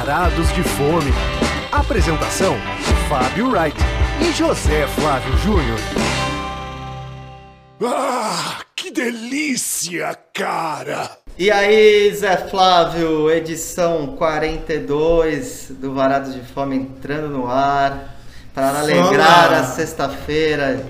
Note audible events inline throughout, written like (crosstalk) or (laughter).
Varados de Fome. Apresentação: Fábio Wright e José Flávio Júnior. Ah, que delícia, cara! E aí, Zé Flávio, edição 42 do Varados de Fome entrando no ar para alegrar Fala. a sexta-feira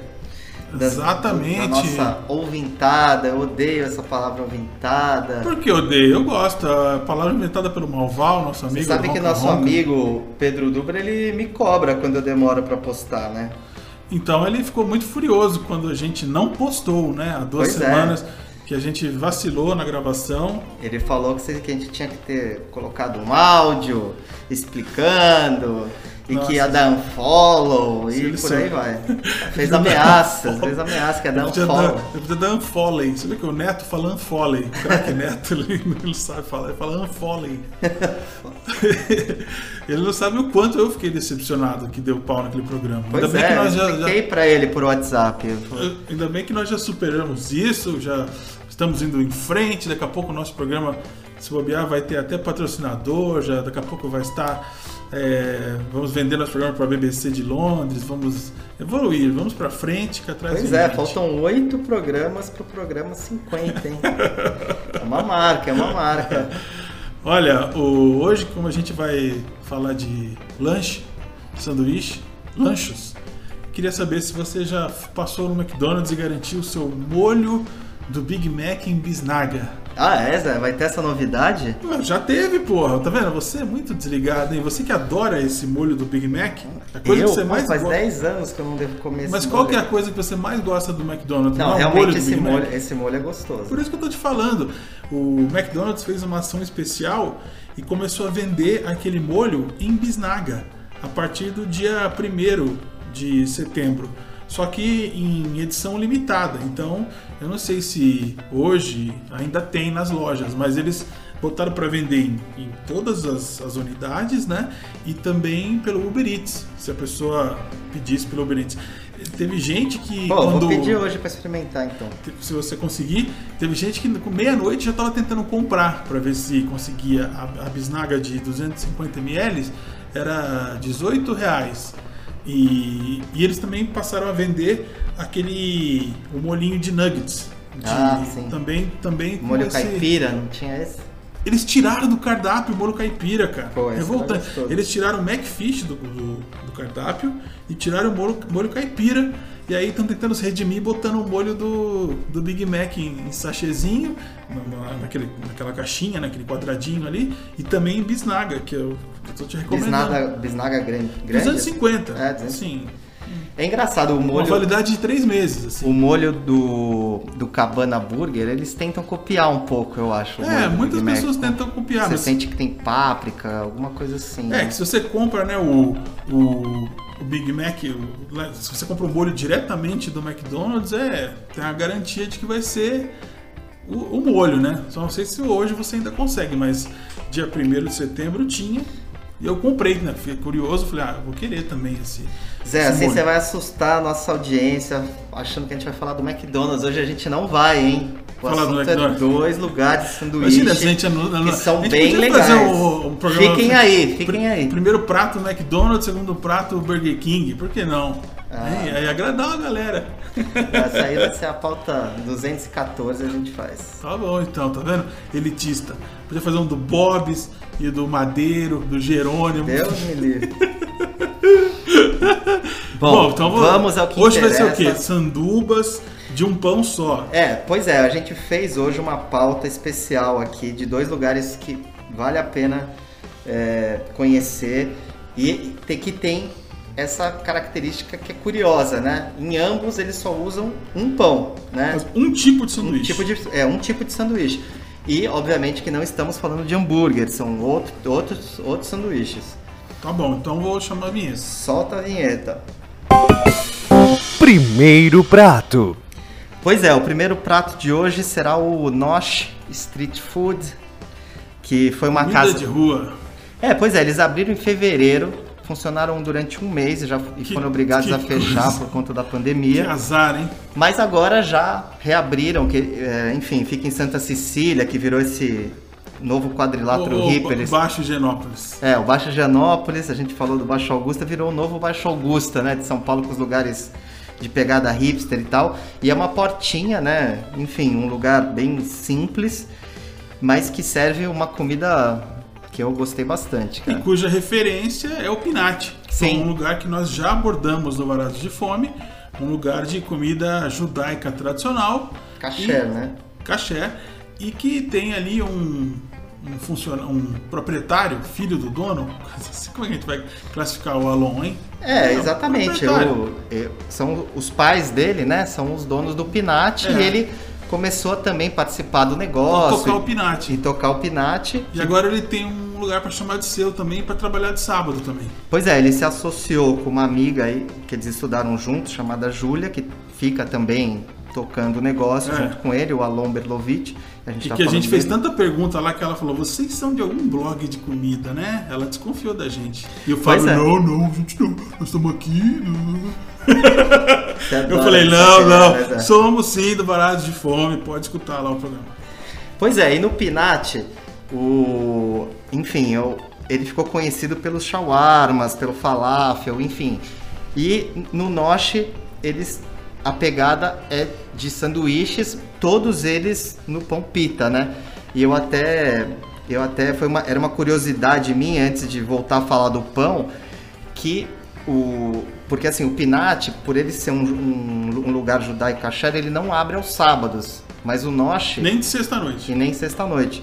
Exatamente. da nossa ouvintada. Eu odeio essa palavra ouvintada. Por que odeio? Eu gosto. A palavra inventada pelo Malval, nosso Você amigo. sabe que nosso Ronca. amigo Pedro Dubra, ele me cobra quando eu demoro para postar, né? Então ele ficou muito furioso quando a gente não postou, né? Há duas Pois é. semanas que a gente vacilou na gravação. Ele falou que, você- que a gente tinha que ter colocado um áudio explicando e Nossa. que ia dar unfollow e ele por aí vai. (laughs) Fez Ele ameaças, fez ameaças que ia dar Eu unfollow. eu podia dar unfoley. Você vê que o Neto fala unfoley. O craque Neto, (laughs) ele não sabe falar. Ele fala unfoley. (laughs) ele não sabe o quanto eu fiquei decepcionado que deu pau naquele programa. Pois Ainda bem é, que eu nós já- já, expliquei pra ele por WhatsApp. Eu Ainda bem que nós já superamos isso, já estamos indo em frente. Daqui a pouco o nosso programa, se bobear, vai ter até patrocinador. Já daqui a pouco vai estar. É, vamos vender nosso programa para a BBC de Londres. Vamos evoluir, vamos para frente, que atrás Pois é, gente. faltam oito programas pro programa 50, hein? É uma marca, é uma marca. (laughs) Olha, o- hoje, como a gente vai falar de lanche, sanduíche, lanchos, queria saber se você já passou no McDonald's e garantiu o seu molho do Big Mac em bisnaga. Ah, é? Vai ter essa novidade? Ué, Já teve, porra. Tá vendo? Você é muito desligado, hein? Você que adora esse molho do Big Mac. A coisa eu? que você Pô, mais faz gosta. 10 anos que eu não devo comer Mas qual que é a molho. coisa que você mais gosta do McDonald's? Não, é o realmente molho esse Mac? molho, esse molho é gostoso. Por isso que eu tô te falando. O McDonald's fez uma ação especial e começou a vender aquele molho em bisnaga a partir do dia 1 de setembro. Só que em edição limitada. Então, eu não sei se hoje ainda tem nas lojas, mas eles botaram para vender em, em todas as, as unidades, né? E também pelo Uber Eats, se a pessoa pedisse pelo Uber Eats. Teve gente que Pô, quando vou pedir hoje pra experimentar então. se você conseguir. Teve gente que com meia-noite já estava tentando comprar para ver se conseguia a, a bisnaga de 250 ml, era 18 reais. E, e eles também passaram a vender aquele o molhinho de nuggets. de- Ah, sim. Também, também Molho esse- caipira, não tinha esse? Eles tiraram do cardápio o molho caipira, cara. Pô, esse Revoltante. gostoso. Eles tiraram o McFish do, do, do cardápio e tiraram o molho, molho caipira. E aí estão tentando se redimir botando o molho do, do Big Mac em, em sachêzinho, na- na- naquele, naquela caixinha, naquele quadradinho ali. E também em bisnaga, que eu, que eu tô te recomendando. Bisnaga, bisnaga grande. grande? 250. É, 250. Assim, É engraçado, o uma molho, validade de três meses. Assim. o molho do, do Cabana Burger, eles tentam copiar um pouco, eu acho. É, muitas Big Mac. pessoas tentam copiar, Você mas sente que tem páprica, alguma coisa assim. É, né? que se você compra, né, o, o, o Big Mac, o- se você compra o molho diretamente do McDonald's, é, tem a garantia de que vai ser o, o molho, né? Só não sei se hoje você ainda consegue, mas dia 1 de setembro tinha. E eu comprei, né? Fiquei curioso, falei, ah, eu vou querer também esse. Zé, assim você vai assustar a nossa audiência achando que a gente vai falar do McDonald's. Hoje a gente não vai, hein? O Falar do assunto é McDonald's. dois lugares de sanduíche Imagina gente que são a gente bem legais. fazer o, o programa- Fiquem aí, fiquem aí. Primeiro prato McDonald's, segundo prato Burger King. Por que não? Ah. Hein? Aí agradar a galera. Essa aí vai ser a pauta 214 a gente faz. Tá bom, então, tá vendo? Elitista. Podia fazer um do Bob's e do Madeiro, do Jerônimo. Deus me livre. (laughs) Bom, então vou- vamos ao que Hoje vai ser o interessa. quê? Sandubas de um pão só. É, pois é, a gente fez hoje uma pauta especial aqui de dois lugares que vale a pena é, conhecer e que tem essa característica que é curiosa, né? Em ambos eles só usam um pão, né? Mas Um tipo de Um sanduíche. tipo de, é, um tipo de sanduíche. E, obviamente, que não estamos falando de hambúrguer, são outro, outros, outros sanduíches. Tá bom, então vou chamar a vinheta. Solta a vinheta. Primeiro prato. Pois é, o primeiro prato de hoje será o Nosh Street Food, que foi uma Comida casa. de rua. É, pois é, eles abriram em fevereiro, funcionaram durante um mês e já e Que- foram obrigados que a fechar coisa. por conta da Que pandemia. azar, hein? Mas agora já reabriram, que, é, enfim, fica em Santa Cecília, que virou esse novo quadrilátero O- o hippie. eles- Baixo Genópolis. É, o Baixo Gianópolis, a gente falou do Baixo Augusta, virou o novo Baixo Augusta, né? De São Paulo com os lugares de pegada hipster e tal. E é uma portinha, né? Enfim, um lugar bem simples, mas que serve uma comida que eu gostei bastante, E cara. cuja referência é o Pinati. que Sim. É um lugar que nós já abordamos no Varados de Fome. Um lugar de comida judaica tradicional. Caché, E- né? Caché. E que tem ali um, um, funciona, um proprietário, filho do dono. (laughs) Como é que a gente vai classificar o Alon, hein? É, Não, exatamente. proprietário. o- eu- são os pais dele, né? São os donos do Pinat É. e ele começou a também participar do negócio tocar o e, Pinati. e tocar o Pinat. E agora ele tem um lugar para chamar de seu também, para trabalhar de sábado também. Pois é, ele se associou com uma amiga aí, que eles estudaram juntos, chamada Júlia, que fica também tocando o negócio É. junto com ele, o Alon Berlovitch. A gente E tá que a gente fez dele. tanta pergunta lá que ela falou: vocês são de algum blog de comida, né? Ela desconfiou da gente. E eu falo: é. não, não, a gente não, nós estamos aqui. não." Você (laughs) Eu falei: não, coisa, não, é. somos sim do Varados de Fome, pode escutar lá o programa. Pois é, e no Pinat, o. Enfim, eu- ele ficou conhecido pelos shawarmas, pelo falafel, enfim. E no Noshi, eles. A pegada é de sanduíches, todos eles no pão pita, né? E eu até. Eu até. Foi uma, era uma curiosidade minha antes de voltar a falar do pão, que o. Porque assim, o Pinat, por ele ser um, um- um lugar judaico kasher, ele não abre aos sábados. Mas o Noshi Nem de sexta-noite. e nem sexta-noite.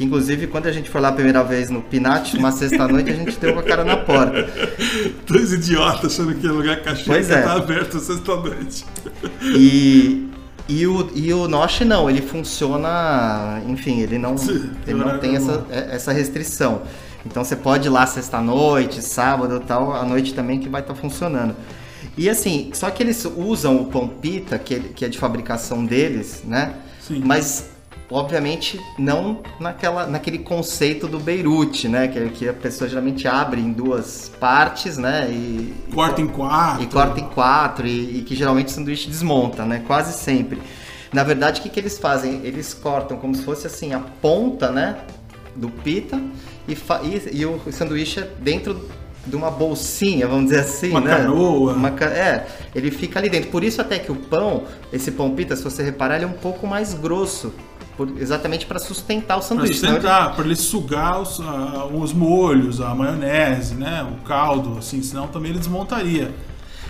Que inclusive quando a gente foi lá a primeira vez no Pinat, uma sexta-noite, a gente deu com a cara na porta. (laughs) Dois idiotas achando que é lugar cachê Pois é. tá aberto sexta-noite. E, e, o, e o Nosh não, ele funciona, enfim, ele não, Sim, ele não tem essa, é- essa restrição. Então você pode ir lá sexta-noite, sábado e tal, à noite também que vai estar funcionando. E assim, só que eles usam o pão pita, que, que é de fabricação deles, né? Sim. Mas, obviamente, não naquela, naquele conceito do Beirute, né? Que, que a pessoa geralmente abre em duas partes, né? E, Corta em quatro. e corta em quatro e, e que geralmente o sanduíche desmonta, né? Quase sempre. Na verdade, o que, que eles fazem? Eles cortam como se fosse assim a ponta, né? Do pita e, e, e o sanduíche é dentro de uma bolsinha, vamos dizer assim, Uma né? canoa. Uma ca- é, ele fica ali dentro. Por isso até que o pão, esse pão pita, se você reparar, ele é um pouco mais grosso. Por- exatamente para sustentar o sanduíche. ele- sustentar, para ele sugar os, ah, os molhos, a maionese, né? O caldo, assim, senão também ele desmontaria.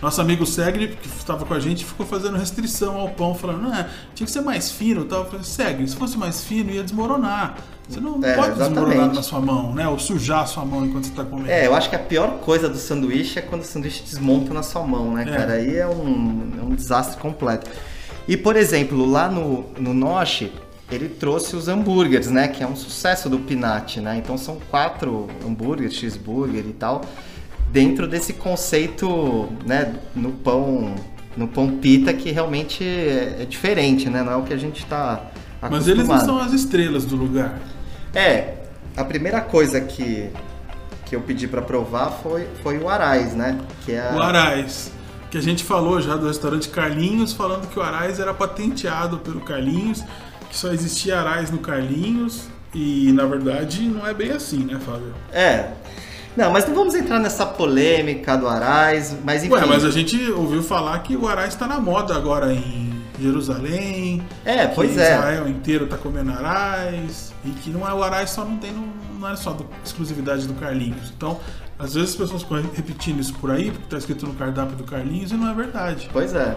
Nosso amigo Segre, que estava com a gente, ficou fazendo restrição ao pão, falando, ah, tinha que ser mais fino. tal. Eu falei, Segre, se fosse mais fino, ia desmoronar. Você não, É, pode desmoronar exatamente. na sua mão, né? Ou sujar a sua mão enquanto você está comendo. É, eu acho que a pior coisa do sanduíche é quando o sanduíche desmonta na sua mão, né, É. cara? Aí é um, é um desastre completo. E, por exemplo, lá no, no Noshi, ele trouxe os hambúrgueres, né? Que é um sucesso do Pinat, né? Então são quatro hambúrgueres, cheeseburger e tal, dentro desse conceito, né? No pão, no pão pita, que realmente é, é diferente, né? Não é o que a gente tá acostumado. Mas eles não são as estrelas do lugar. É, a primeira coisa que, que eu pedi pra provar foi, foi o Arais, né? Que é a- O Arais. Que a gente falou já do restaurante Carlinhos, falando que o Arais era patenteado pelo Carlinhos, que só existia Arais no Carlinhos. E na verdade não é bem assim, né, Fábio? É. Não, mas não vamos entrar nessa polêmica do Arais, mas enfim. Ué, mas a gente ouviu falar que o Arais está na moda agora em Jerusalém. É, pois é. Israel inteiro tá comendo Arais. E que não é o Arais só não tem, no- não é só do- exclusividade do Carlinhos. Então, às vezes as pessoas ficam repetindo isso por aí, porque tá escrito no cardápio do Carlinhos e não é verdade. Pois é.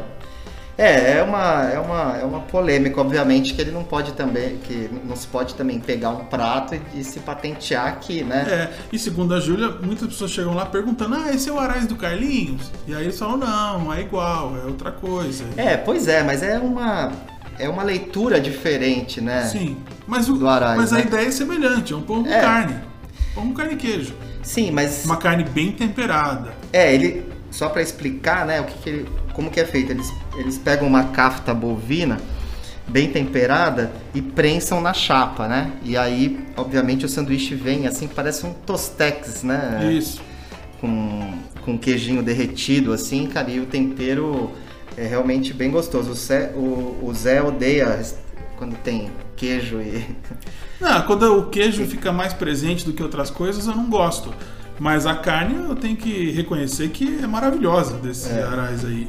É, é uma, é, uma, é uma polêmica, obviamente, que ele não pode também, que não se pode também pegar um prato e, e se patentear aqui, né? É, e segundo a Júlia, muitas pessoas chegam lá perguntando: ah, esse é o Arais do Carlinhos? E aí eles falam: não, é igual, é outra coisa. É, pois é, mas é uma, é uma leitura diferente, né? Sim, mas, o, Do Arais, mas a né? ideia é semelhante: é um pão com É. carne. Pão com carne e queijo. Sim, mas Uma carne bem temperada. É, ele só para explicar, né, o que, que ele, como que é feito. Eles, eles pegam uma cafta bovina bem temperada e prensam na chapa, né? E aí, obviamente, o sanduíche vem assim, parece um tostex, né? Isso. Com, com queijinho derretido, assim, cara, e o tempero é realmente bem gostoso. O Zé, o, o Zé odeia quando tem queijo e. Não, (laughs) quando o queijo fica mais presente do que outras coisas, eu não gosto. Mas a carne eu tenho que reconhecer que é maravilhosa desses É. arais aí.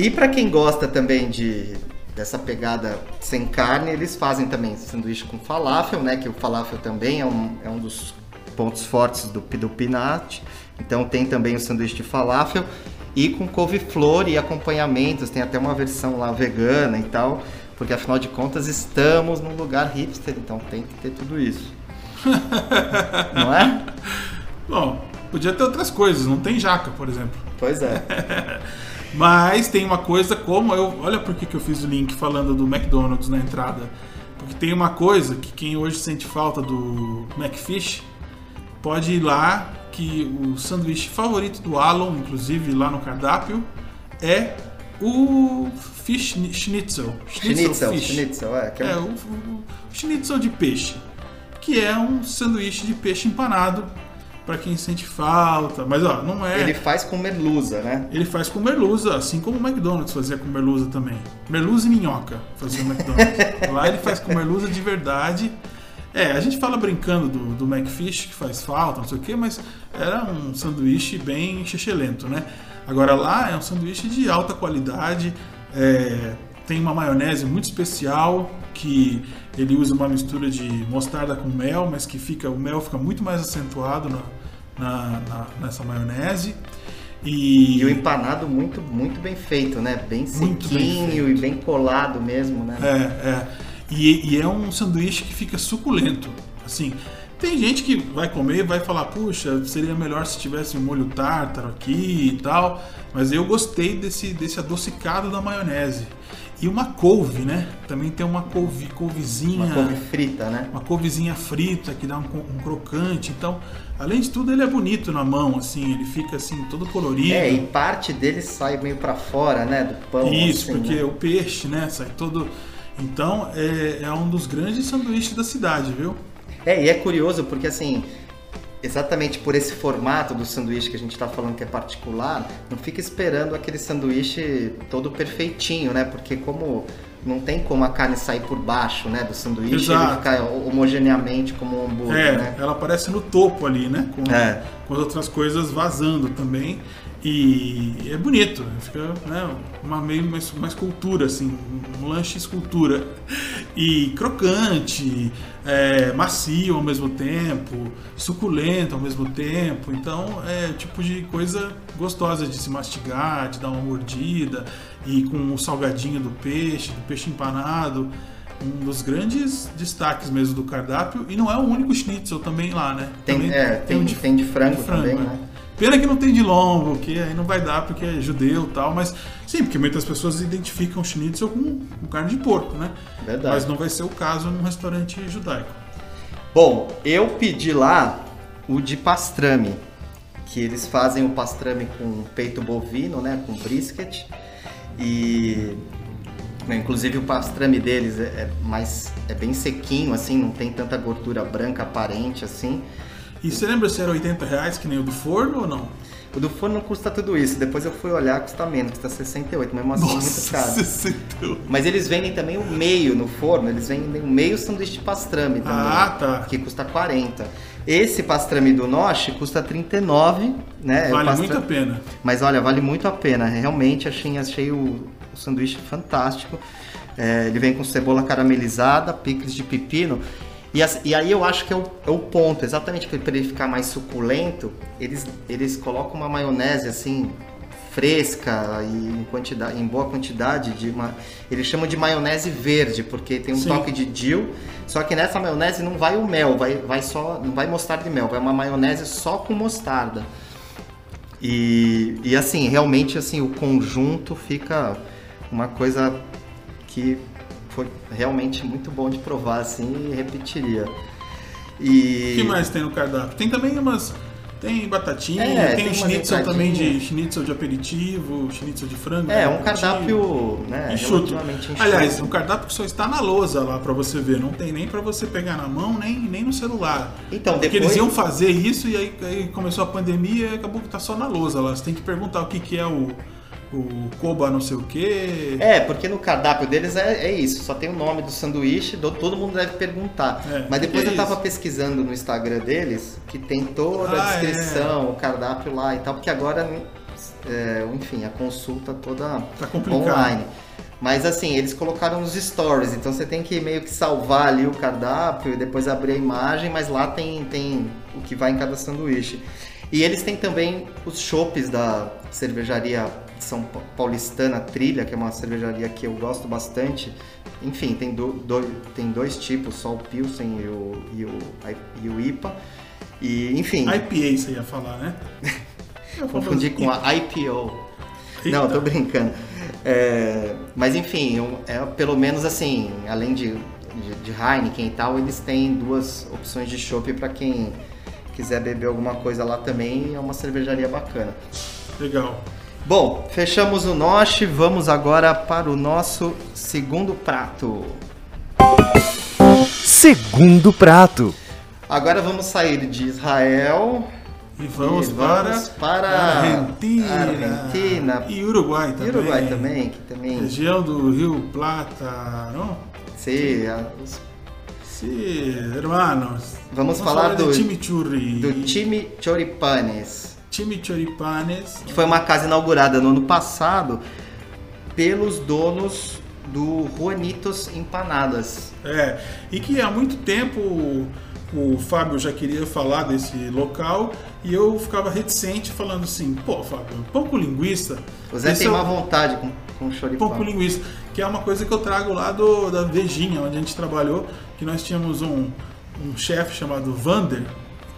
E pra quem gosta também de dessa pegada sem carne, eles fazem também sanduíche com falafel, né? Que o falafel também é um, é um dos pontos fortes do, do Pinat. Então tem também o sanduíche de falafel e com couve-flor e acompanhamentos. Tem até uma versão lá vegana e tal, porque afinal de contas estamos num lugar hipster, então tem que ter tudo isso. (laughs) Não é? Bom, podia ter outras coisas, não tem jaca, por exemplo. Pois é. (laughs) Mas tem uma coisa como eu. Olha por que que eu fiz o link falando do McDonald's na entrada. Porque tem uma coisa que quem hoje sente falta do McFish pode ir lá, que o sanduíche favorito do Alan, inclusive lá no cardápio, é o Fish Schnitzel. Schnitzel, Fish. schnitzel, é. É É, um- o, o schnitzel de peixe, que é um sanduíche de peixe empanado para quem sente falta. Mas ó, não é. Ele faz com merluza, né? Ele faz com merluza, assim como o McDonald's fazia com merluza também. Merluza e minhoca fazia o McDonald's. (laughs) Lá ele faz com merluza de verdade. É, a gente fala brincando do, do McFish, que faz falta, não sei o quê, mas era um sanduíche bem chechelento, né? Agora lá é um sanduíche de alta qualidade, é, tem uma maionese muito especial, que ele usa uma mistura de mostarda com mel, mas que fica o mel fica muito mais acentuado na, na- na- nessa maionese. E, E o empanado muito, muito bem feito, né? Bem Muito bem sequinho e bem colado mesmo, né? É, é. E, e é um sanduíche que fica suculento. Assim, tem gente que vai comer e vai falar, puxa, seria melhor se tivesse um molho tártaro aqui e tal. Mas eu gostei desse, desse adocicado da maionese. E uma couve, né? Também tem uma couve, couvezinha. Uma couve frita, né? uma couvezinha frita que dá um, um crocante. Então, além de tudo, ele é bonito na mão, assim, ele fica assim, todo colorido. É, e parte dele sai meio pra fora, né? Do pão. Isso, assim, porque né? o peixe, né, sai todo. Então é, é um dos grandes sanduíches da cidade, viu? É, e é curioso porque assim, exatamente por esse formato do sanduíche que a gente tá falando que é particular, não fica esperando aquele sanduíche todo perfeitinho, né? Porque como não tem como a carne sair por baixo, né, do sanduíche, ele Exato. ficar homogeneamente como um hambúrguer, É, né? ela aparece no topo ali, né? Com, É. com as outras coisas vazando também. E é bonito, fica né, uma meio uma, uma escultura, assim, um lanche escultura. E crocante, é, macio ao mesmo tempo, suculento ao mesmo tempo. Então é tipo de coisa gostosa de se mastigar, de dar uma mordida. E com o salgadinho do peixe, do peixe empanado um dos grandes destaques mesmo do cardápio e não é o único schnitzel também lá, né? Tem, também é, tem, um tem, de, frango também, é. né? Pena que não tem de lombo, que aí não vai dar porque é judeu e tal, mas sim, porque muitas pessoas identificam o schnitzel com, com carne de porco, né? Verdade. Mas não vai ser o caso num restaurante judaico. Bom, eu pedi lá o de pastrame, que eles fazem o pastrame com peito bovino, né, com brisket e né, inclusive o pastrame deles é, é mais é bem sequinho assim, não tem tanta gordura branca aparente assim. E você lembra se era 80 reais que nem o do forno ou não? O do forno custa tudo isso. Depois eu fui olhar, custa menos, custa 68, mesmo assim muito caro. 68. Mas eles vendem também o meio no forno, eles vendem o meio sanduíche de pastrame também. Ah, tá. Que custa 40. Esse pastrame do Noche custa 39, né? Vale muito a pena. Mas olha, vale muito a pena. Realmente achei, achei o, o sanduíche fantástico. É, ele vem com cebola caramelizada, picles de pepino. E, e aí eu acho que é o, é o ponto, exatamente para ele ficar mais suculento, eles, eles colocam uma maionese assim fresca e em, quantidade, em boa quantidade de uma. Eles chamam de maionese verde, porque tem um Sim. toque de dill. Só que nessa maionese não vai o mel, vai, vai só. Não vai mostarda e mel, vai uma maionese só com mostarda. E, e assim, realmente assim, o conjunto fica uma coisa que foi realmente muito bom de provar assim e repetiria. O E que mais tem no cardápio? Tem também umas. Tem batatinha, É, tem, tem o schnitzel também de schnitzel de aperitivo, schnitzel de frango. é de um cardápio, né, enxuto. enxuto. Aliás, um cardápio que só está na lousa lá pra você ver, não tem nem pra você pegar na mão, nem, nem no celular. Então, Porque depois- eles iam fazer isso e aí, aí começou a pandemia e acabou que tá só na lousa lá. Você tem que perguntar o que, que é o, o Koba não sei o quê. É, porque no cardápio deles é, é isso, só tem o nome do sanduíche, do- todo mundo deve perguntar. É, Mas depois que eu é tava isso? pesquisando no Instagram deles, que tem toda Ah, a descrição, o cardápio lá e tal, porque agora, é, enfim, a consulta toda Tá online. Mas assim, eles colocaram nos stories, então você tem que meio que salvar ali o cardápio e depois abrir a imagem, mas lá tem, tem o que vai em cada sanduíche. E eles têm também os chopes da cervejaria São Pa- Paulistana Trilha, que é uma cervejaria que eu gosto bastante. Enfim, tem, do, do- tem dois tipos, só o Pilsen e o, e o, e o IPA. E, enfim, IPA você ia falar, né? (laughs) Confundi com a IPO. Eita. Não, tô brincando. É, mas enfim, é, pelo menos assim, além de, de, de Heineken e tal, eles têm duas opções de chopp para quem quiser beber alguma coisa lá também. É uma cervejaria bacana. Legal. Bom, fechamos o Noche, vamos agora para o nosso segundo prato. Segundo prato. Agora vamos sair de Israel E vamos, E para, vamos para Argentina, Argentina. e Uruguai e também. Uruguai também, que também Região do Rio Plata, não? a- os Sim, hermanos. Vamos falar do- de chimichurri. do time Choripanes, Chimichurripanes. que foi uma casa inaugurada no ano passado pelos donos do Juanitos Empanadas. É, e que há muito tempo o, o Fábio já queria falar desse local e eu ficava reticente falando assim, pô, Fábio, pão com linguiça. O Zé esse tem é o- má vontade com, com Pão com choripan. linguiça, que é uma coisa que eu trago lá do, da Vejinha, onde a gente trabalhou, que nós tínhamos um, um chefe chamado Vander,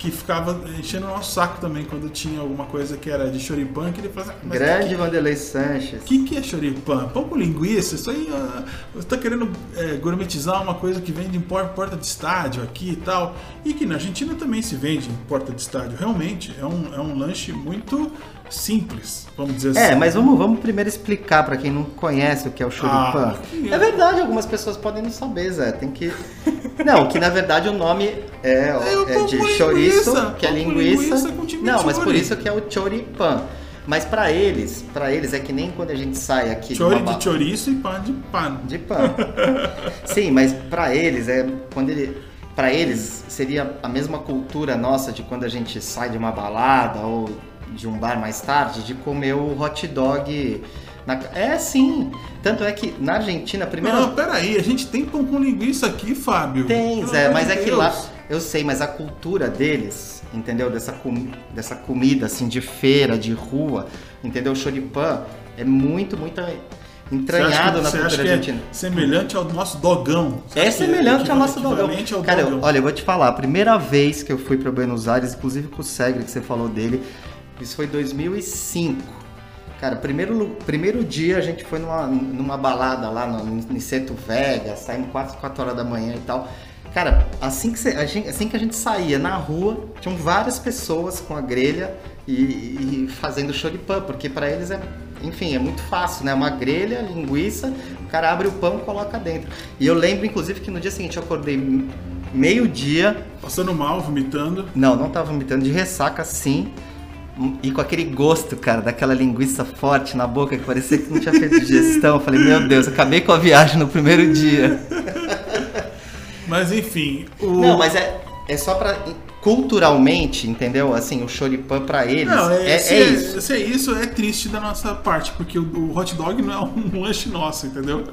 que ficava enchendo o nosso saco também quando tinha alguma coisa que era de choripan, que ele falava, mas Grande Vanderlei Sanches. o que, que é choripan? Pão com linguiça? Isso aí, ah, você tá querendo é, gourmetizar uma coisa que vende em por- porta de estádio aqui e tal. E que na Argentina também se vende em porta de estádio. Realmente, é um, é um lanche muito simples, vamos dizer É, assim. mas vamos, vamos primeiro explicar pra quem não conhece o que é o choripan. Ah, é verdade, algumas pessoas podem não saber, Zé. Tem que. (laughs) Não, que na verdade o nome é, É é de chouriço, linguiça, que é linguiça. linguiça não, mas por isso que é o choripan. Mas pra eles, para eles é que nem quando a gente sai aqui Chori uma ba- de chouriço e pão de pano. de pão. Sim, mas pra eles é quando ele para eles seria a mesma cultura nossa de quando a gente sai de uma balada ou de um bar mais tarde de comer o hot dog na... é sim. Tanto é que na Argentina a primeira Não, peraí, a gente tem pão com linguiça aqui, Fábio. tem, Zé, mas de é que Deus. lá eu sei, mas a cultura deles, entendeu? Dessa, com- dessa comida assim de feira, de rua, entendeu? O choripan é muito, muito entranhado que- na cultura que argentina. é semelhante ao nosso dogão. É semelhante ao nosso dogão. ao Cara, eu- dogão? olha, eu vou te falar, a primeira vez que eu fui para Buenos Aires, inclusive com o Segre, que você falou dele, isso foi em 2005. Cara, primeiro, primeiro dia a gente foi numa, numa balada lá no, no Seto Vega, saímos 4, 4 horas da manhã e tal. Cara, assim que, gente, assim que a gente saía na rua, tinham várias pessoas com a grelha e, e fazendo choripan, porque para eles é, enfim, é muito fácil, né? Uma grelha, linguiça, o cara abre o pão e coloca dentro. E eu lembro, inclusive, que no dia seguinte eu acordei meio-dia, Passando mal, vomitando. não, não tava vomitando, de ressaca sim. E com aquele gosto, cara, daquela linguiça forte na boca que parecia que não tinha feito digestão. Eu falei, meu Deus, acabei com a viagem no primeiro dia. (laughs) Mas enfim, o... Não, mas é, é só pra. Culturalmente, entendeu? Assim, o choripan pra eles Não, é, se, é isso. se é isso, é triste da nossa parte, porque o, o hot dog não é um (laughs) lanche nosso, entendeu?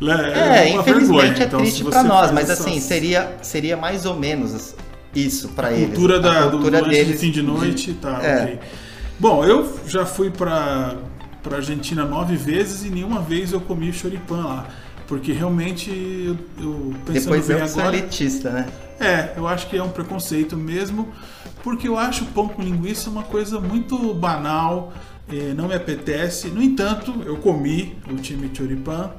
É, uma infelizmente vergonha. é Então, triste você pra nós, mas assim, seria, seria mais ou menos isso pra a eles. cultura, da, a do cultura lanche deles de fim de noite, tá, É. ok. Bom, eu já fui pra, pra Argentina nove vezes e nenhuma vez eu comi choripan lá. Porque realmente, eu, eu pensando Depois bem eu agora... elitista, né? É, eu acho que é um preconceito mesmo, porque eu acho pão com linguiça uma coisa muito banal, eh, não me apetece. No entanto, eu comi o time choripan.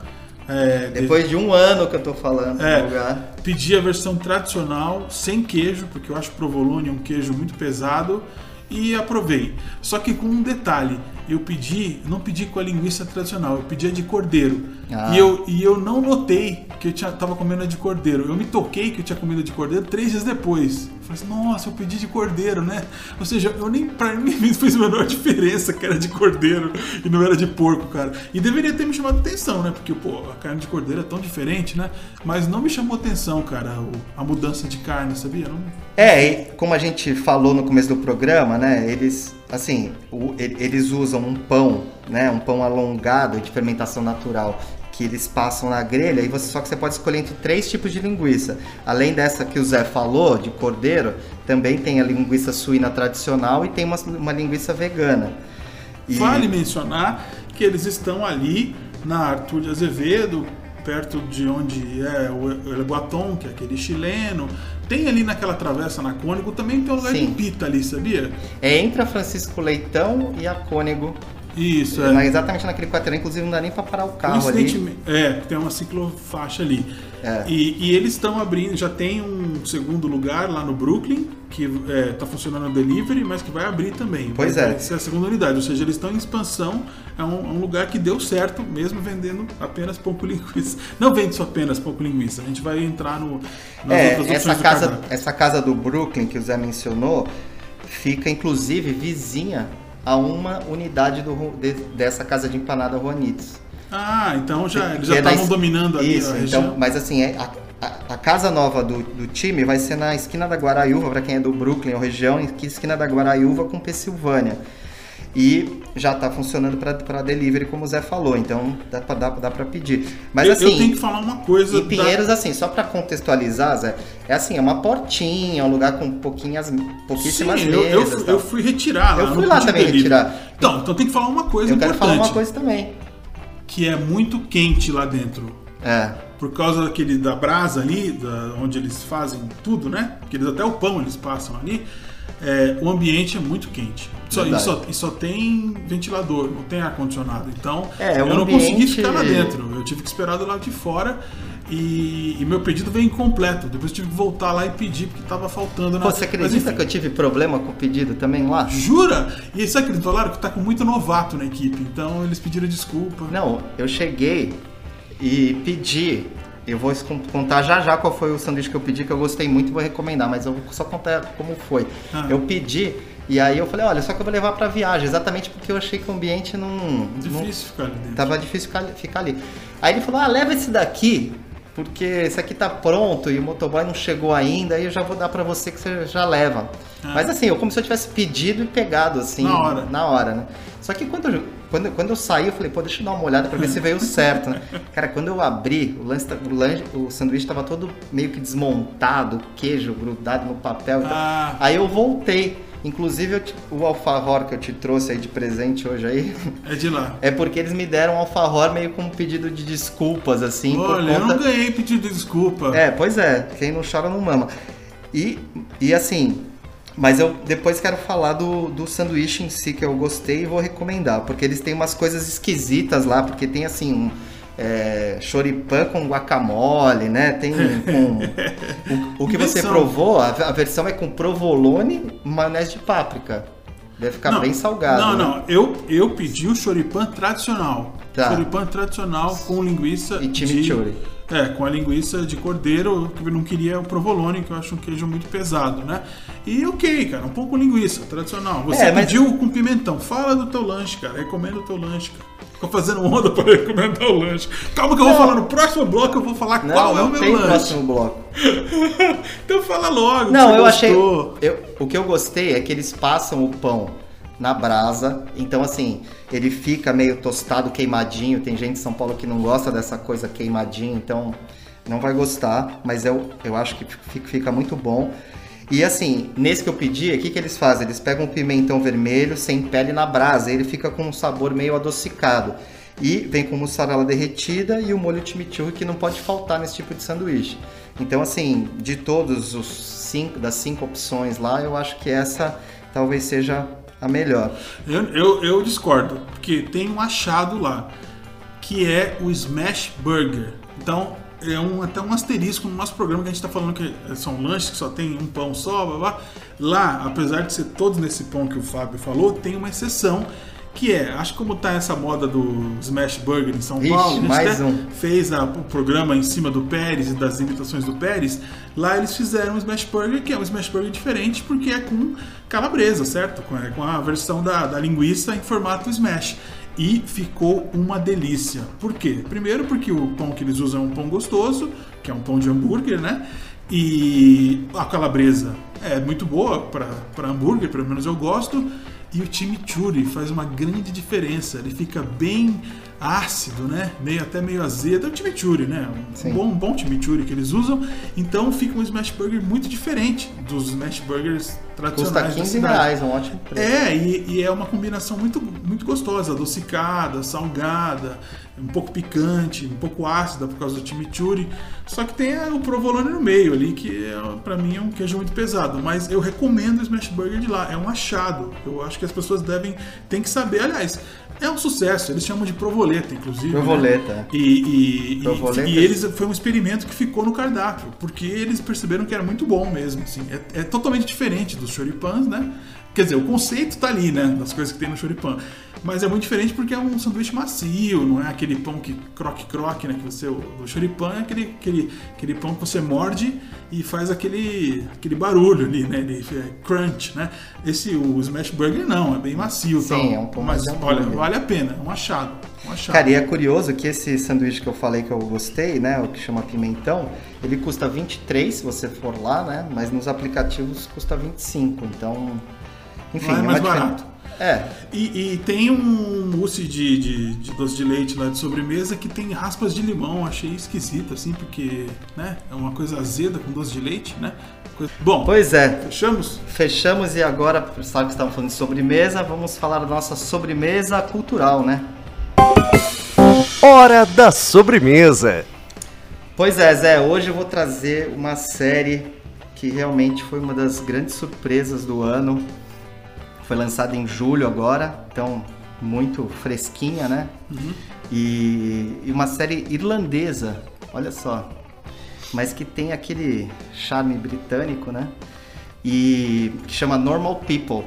De- Depois de um ano que eu tô falando É. no lugar. Pedi a versão tradicional, sem queijo, porque eu acho provolone um queijo muito pesado, e aprovei. Só que com um detalhe, eu pedi, não pedi com a linguiça tradicional, eu pedi a de cordeiro. Ah. E, eu, e eu não notei que eu tinha, tava comendo a de cordeiro. Eu me toquei que eu tinha comido a de cordeiro três dias depois. Eu falei assim, nossa, eu pedi de cordeiro, né? Ou seja, eu nem pra mim (laughs) fez a menor diferença que era de cordeiro e não era de porco, cara. E deveria ter me chamado atenção, né? Porque, pô, a carne de cordeiro é tão diferente, né? Mas não me chamou atenção, cara, a mudança de carne, sabia? Não... É, e como a gente falou no começo do programa, né? Eles, assim, o- eles usam um pão, né? Um pão alongado de fermentação natural que eles passam na grelha e você só que você pode escolher entre três tipos de linguiça. Além dessa que o Zé falou de cordeiro, também tem a linguiça suína tradicional e tem uma, uma linguiça vegana. E- Vale mencionar que eles estão ali na Arthur de Azevedo, perto de onde é o El Guaton, que é aquele chileno. Tem ali naquela travessa na Cônigo, também tem um lugar Sim. de pita ali, sabia? É entre a Francisco Leitão e a Cônego. Isso, é. exatamente naquele quarteirão, inclusive não dá nem pra parar o carro ali. É, tem uma ciclofaixa ali. É. E, e eles estão abrindo, já tem um segundo lugar lá no Brooklyn, que está funcionando o delivery, mas que vai abrir também. Pois é. Vai ser a segunda unidade, ou seja, eles estão em expansão. É um, é um lugar que deu certo, mesmo vendendo apenas pão com (laughs) linguiça. Não vende só apenas pão com linguiça, a gente vai entrar no, nas É, outras essa casa, essa casa do Brooklyn que o Zé mencionou fica inclusive vizinha a uma unidade do, de- dessa casa de empanada Juanitos. Ah, então já, eles já é estavam es- dominando ali Isso, a região. então, mas assim, é, a, a- a casa nova do, do time vai ser na esquina da Guaraiúva, para quem é do Brooklyn ou região, que esquina da Guaraiúva com Pensilvânia. E já está funcionando para delivery, como o Zé falou, então dá para dá, dá pra pedir. Mas eu, assim, eu tenho que falar uma coisa. em Pinheiros, assim, só pra contextualizar, Zé, é assim, é uma portinha, um lugar com pouquinhas, pouquíssimas Sim, eu, eu, mesas. fui- tal. eu fui retirar Eu lá fui no lá também Delivery. retirar. Então, então tem que falar uma coisa Eu quero importante. falar uma coisa também. Que é muito quente lá dentro. É, Por causa daquele da brasa ali, da, onde eles fazem tudo, né? Que eles até o pão eles passam ali. é, o ambiente é muito quente. Só, e, só, e só tem ventilador, não tem ar-condicionado. Então, É, eu o não consegui ficar lá dentro. Eu tive que esperar do lado de fora. E, e meu pedido veio incompleto. Depois eu tive que voltar lá e pedir porque tava faltando. Pô, na... você Mas, acredita enfim. que eu tive problema com o pedido também lá? Jura? E sabe que eles falaram que tá com muito novato na equipe, então eles pediram desculpa. Não, eu cheguei e pedi. Eu vou con- contar já já qual foi o sanduíche que eu pedi, que eu gostei muito e vou recomendar, mas eu vou só contar como foi. Ah. Eu pedi e aí eu falei, olha, só que eu vou levar pra viagem, exatamente porque eu achei que o ambiente não. não Difícil ficar ali dentro. Tava difícil ficar, ficar ali. Aí ele falou, ah, leva esse daqui, porque esse aqui tá pronto e o motoboy não chegou ainda, aí eu já vou dar pra você que você já leva. Ah. Mas assim, eu como se eu tivesse pedido e pegado, assim, Na hora. na hora, né? Só que quando eu, quando, quando eu saí, eu falei, pô, deixa eu dar uma olhada pra ver se veio certo, né? Cara, quando eu abri, o, lance, tá- o, lanche, o sanduíche tava todo meio que desmontado, queijo grudado no papel. e tal. Ah. Aí eu voltei. Inclusive, te- o alfajor que eu te trouxe aí de presente hoje aí, É de lá. (laughs) é porque eles me deram um alfajor meio com um pedido de desculpas, assim, Olha, por eu conta... não ganhei pedido de desculpa. É, pois é, quem não chora não mama. E, e assim, mas eu depois quero falar do, do sanduíche em si que eu gostei e vou recomendar, porque eles têm umas coisas esquisitas lá, porque tem assim um é, choripan com guacamole, né? Tem com, (laughs) o, o que você provou, a, a versão é com provolone, maionese de páprica. Deve ficar Não, bem salgado. Não, né? não. Eu, eu pedi o choripan tradicional. Tá. Choripan tradicional com linguiça E de... É, com a linguiça de cordeiro, que eu não queria o provolone, que eu acho um queijo muito pesado, né? E ok, cara, um pouco linguiça, tradicional. Você É, mas- pediu com pimentão. Fala do teu lanche, cara. Recomenda o teu lanche, cara. Ficou fazendo onda (laughs) para recomendar o lanche. Calma que eu vou Não. falar no próximo bloco, eu vou falar qual Não, é o não meu tem lanche. próximo bloco. (laughs) Então fala logo. Não, eu achei. gostou. eu- o que eu gostei é que eles passam o pão na brasa. Então, assim, ele fica meio tostado, queimadinho. Tem gente em São Paulo que não gosta dessa coisa queimadinho, então não vai gostar. Mas eu, eu acho que fica, fica muito bom. E assim, nesse que eu pedi, o que, que eles fazem? Eles pegam um pimentão vermelho sem pele na brasa, ele fica com um sabor meio adocicado. E vem com mussarela derretida e o molho chimichurri que não pode faltar nesse tipo de sanduíche. Então, assim, de todos os cinco, das cinco opções lá, eu acho que essa talvez seja a melhor. Eu, eu, eu discordo, porque tem um achado lá, que é o Smash Burger. Então, é um, até um asterisco no nosso programa que a gente está falando que são lanches que só tem um pão só, blá, blá. Lá, apesar de ser todos nesse pão que o Fábio falou, tem uma exceção, que é, acho que como tá essa moda do Smash Burger em São Ixi, Paulo, a gente mais até um. fez a- o programa em cima do Pérez e das imitações do Pérez, lá eles fizeram um Smash Burger, que é um Smash Burger diferente, porque é com calabresa, certo? Com, é com a versão da, da linguiça em formato Smash. E ficou uma delícia. Por quê? Primeiro porque o pão que eles usam é um pão gostoso, que é um pão de hambúrguer, né? E a calabresa é muito boa para hambúrguer, pelo menos eu gosto. E o chimichurri faz uma grande diferença. Ele fica bem ácido, né? Meio até meio azedo. É o chimichurri, né? Um Sim. bom, um bom chimichurri que eles usam. Então fica um smash burger muito diferente dos smash burgers tradicionais. Custa da 15 cidade. reais, um ótimo preço. É, e, e é uma combinação muito, muito gostosa, adocicada, salgada, um pouco picante, um pouco ácida por causa do chimichurri. Só que tem o provolone no meio ali, que é, pra mim é um queijo muito pesado. Mas eu recomendo o Smash Burger de lá, é um achado. Eu acho que as pessoas devem, tem que saber, aliás, é um sucesso, eles chamam de provoleta, inclusive. né? Provoleta. E, e, e- Provoleta. e eles foi um experimento que ficou no cardápio, porque eles perceberam que era muito bom mesmo. Assim. É, é totalmente diferente dos choripãs, né? Quer dizer, o conceito tá ali, né? Das coisas que tem no choripan. Mas é muito diferente porque é um sanduíche macio, não é aquele pão que croque-croque, né? Que você, o choripan é aquele, aquele, aquele pão que você morde e faz aquele, aquele barulho ali, né? Ele é crunch, né? Esse, o smash burger não, é bem macio. Sim, tal. é um pão Mas olha, vale a pena, é um achado. Um achado. Cara, e é curioso que esse sanduíche que eu falei que eu gostei, né, o que chama pimentão, ele custa 23 se você for lá, né, mas nos aplicativos custa 25, então, enfim, é uma mais barato. É, E, e tem um mousse de, de, de doce de leite lá de sobremesa que tem raspas de limão. Achei esquisito, assim, porque né, é uma coisa azeda com doce de leite, né? Coisa- Bom, pois é. fechamos? Fechamos e agora, sabe que estamos falando de sobremesa, vamos falar da nossa sobremesa cultural, né? Hora da sobremesa. Pois é, Zé, hoje eu vou trazer uma série que realmente foi uma das grandes surpresas do ano. Foi lançada em julho agora, então muito fresquinha, né? E, e uma série irlandesa, olha só. Mas que tem aquele charme britânico, né? E que chama Normal People.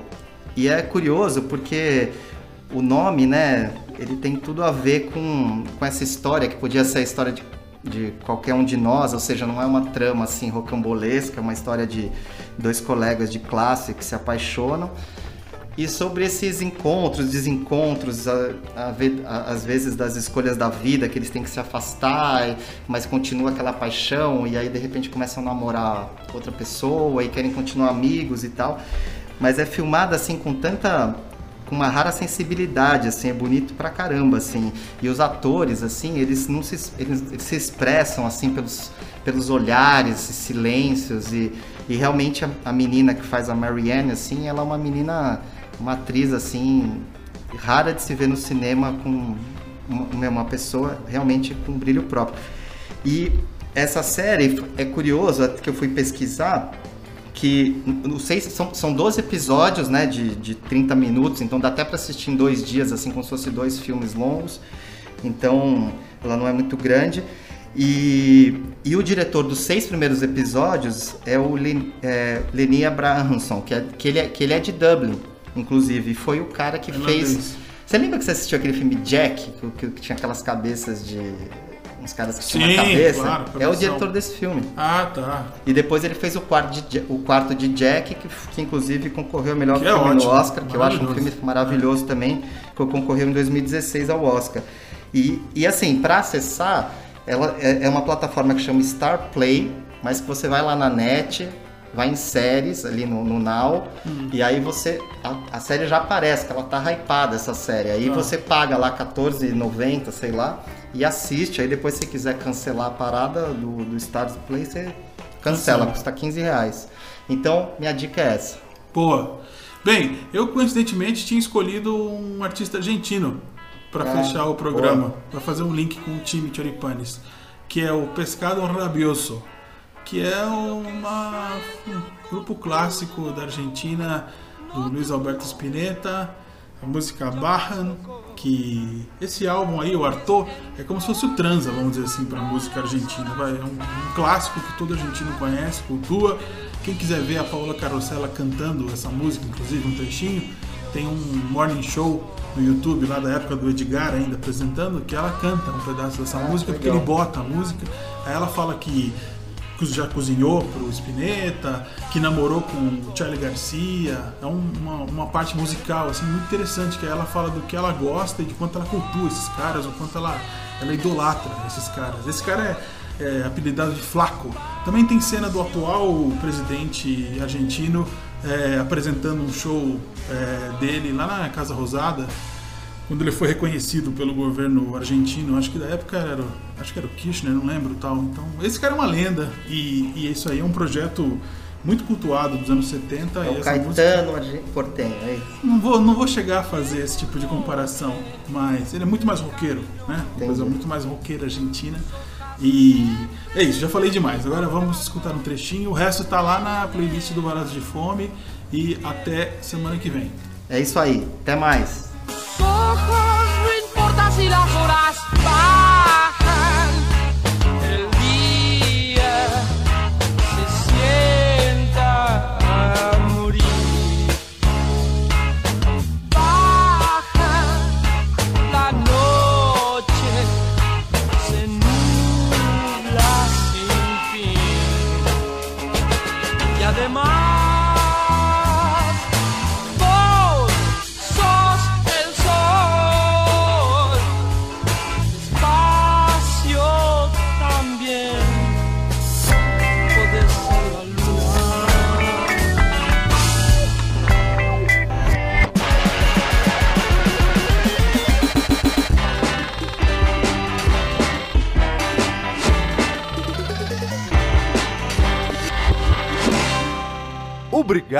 E é curioso porque o nome, né, ele tem tudo a ver com, com essa história, que podia ser a história de, de qualquer um de nós, ou seja, não é uma trama assim rocambolesca, é uma história de dois colegas de classe que se apaixonam. E sobre esses encontros, desencontros, a- a a- às vezes das escolhas da vida, que eles têm que se afastar, e- mas continua aquela paixão, e aí de repente começam a namorar outra pessoa e querem continuar amigos e tal. Mas é filmada assim com tanta. com uma rara sensibilidade, assim, é bonito pra caramba, assim. E os atores, assim, eles não se, eles, eles se expressam, assim, pelos, pelos olhares, esses silêncios, e, e realmente a, a menina que faz a Marianne, assim, ela é uma menina, uma atriz, assim, rara de se ver no cinema com uma, uma pessoa realmente com brilho próprio. E essa série é curioso é que eu fui pesquisar que não sei se são, são 12 episódios, né, de, de 30 minutos, então dá até para assistir em dois dias, assim, como se fosse dois filmes longos. Então, ela não é muito grande. E, e o diretor dos seis primeiros episódios é o Len, é, Lenny Abrahamson, que, é, que, ele é, que ele é de Dublin, inclusive, foi o cara que fez... Você lembra que você assistiu aquele filme Jack, que, que- tinha aquelas cabeças de... uns caras que tinham Sim, uma cabeça? claro, é o diretor desse filme. Ah, tá. E depois ele fez o quarto de, o quarto de Jack, que, que inclusive concorreu ao melhor Que é filme no ótimo, Oscar, que eu acho um filme maravilhoso também, que concorreu em 2016 ao Oscar. E, e assim, para acessar, ela é, é uma plataforma que chama Star Play, mas que você vai lá na net, vai em séries ali no, no Now, Hum. e aí você. A, a série já aparece, que ela tá hypada essa série. Aí Tá. você paga lá R$14,90, sei lá, e assiste. Aí depois, se você quiser cancelar a parada do, do Star Play, você cancela, Cancela. custa 15 reais. Então, minha dica é essa. Boa. Bem, eu coincidentemente tinha escolhido um artista argentino para Ah, fechar o programa, para fazer um link com o time Choripanes, que é o Pescado Rabioso, que é uma, um grupo clássico da Argentina, do Luiz Alberto Spinetta, a música Bajan, que esse álbum aí, o Arthur, é como se fosse o transa, vamos dizer assim, para música argentina. Vai, é um, um clássico que todo argentino conhece, cultua. Quem quiser ver a Paola Carosella cantando essa música, inclusive um trechinho, tem um morning show no YouTube lá da época do Edgar ainda apresentando que ela canta um pedaço dessa música porque legal. ele bota a música. Aí ela fala que já cozinhou pro Spinetta, que namorou com o Charlie Garcia. É um- uma, uma parte musical assim muito interessante que ela fala do que ela gosta e de quanto ela cultua esses caras, o quanto ela, ela idolatra esses caras. Esse cara é, é apelidado de Flaco. Também tem cena do atual presidente argentino é, apresentando um show é, dele lá na Casa Rosada quando ele foi reconhecido pelo governo argentino, acho que da época era, acho que era o Kirchner, não lembro tal. Então, esse cara é uma lenda e, e isso aí é um projeto muito cultuado dos anos 70 É o música Caetano Argen- Portenho, é isso. não vou, não vou chegar a fazer esse tipo de comparação, mas ele é muito mais roqueiro, né? Uma coisa muito mais roqueira argentina. E é isso, já falei demais. Agora vamos escutar um trechinho. O resto tá lá na playlist do Barato de Fome e até semana que vem. É isso aí. Até mais.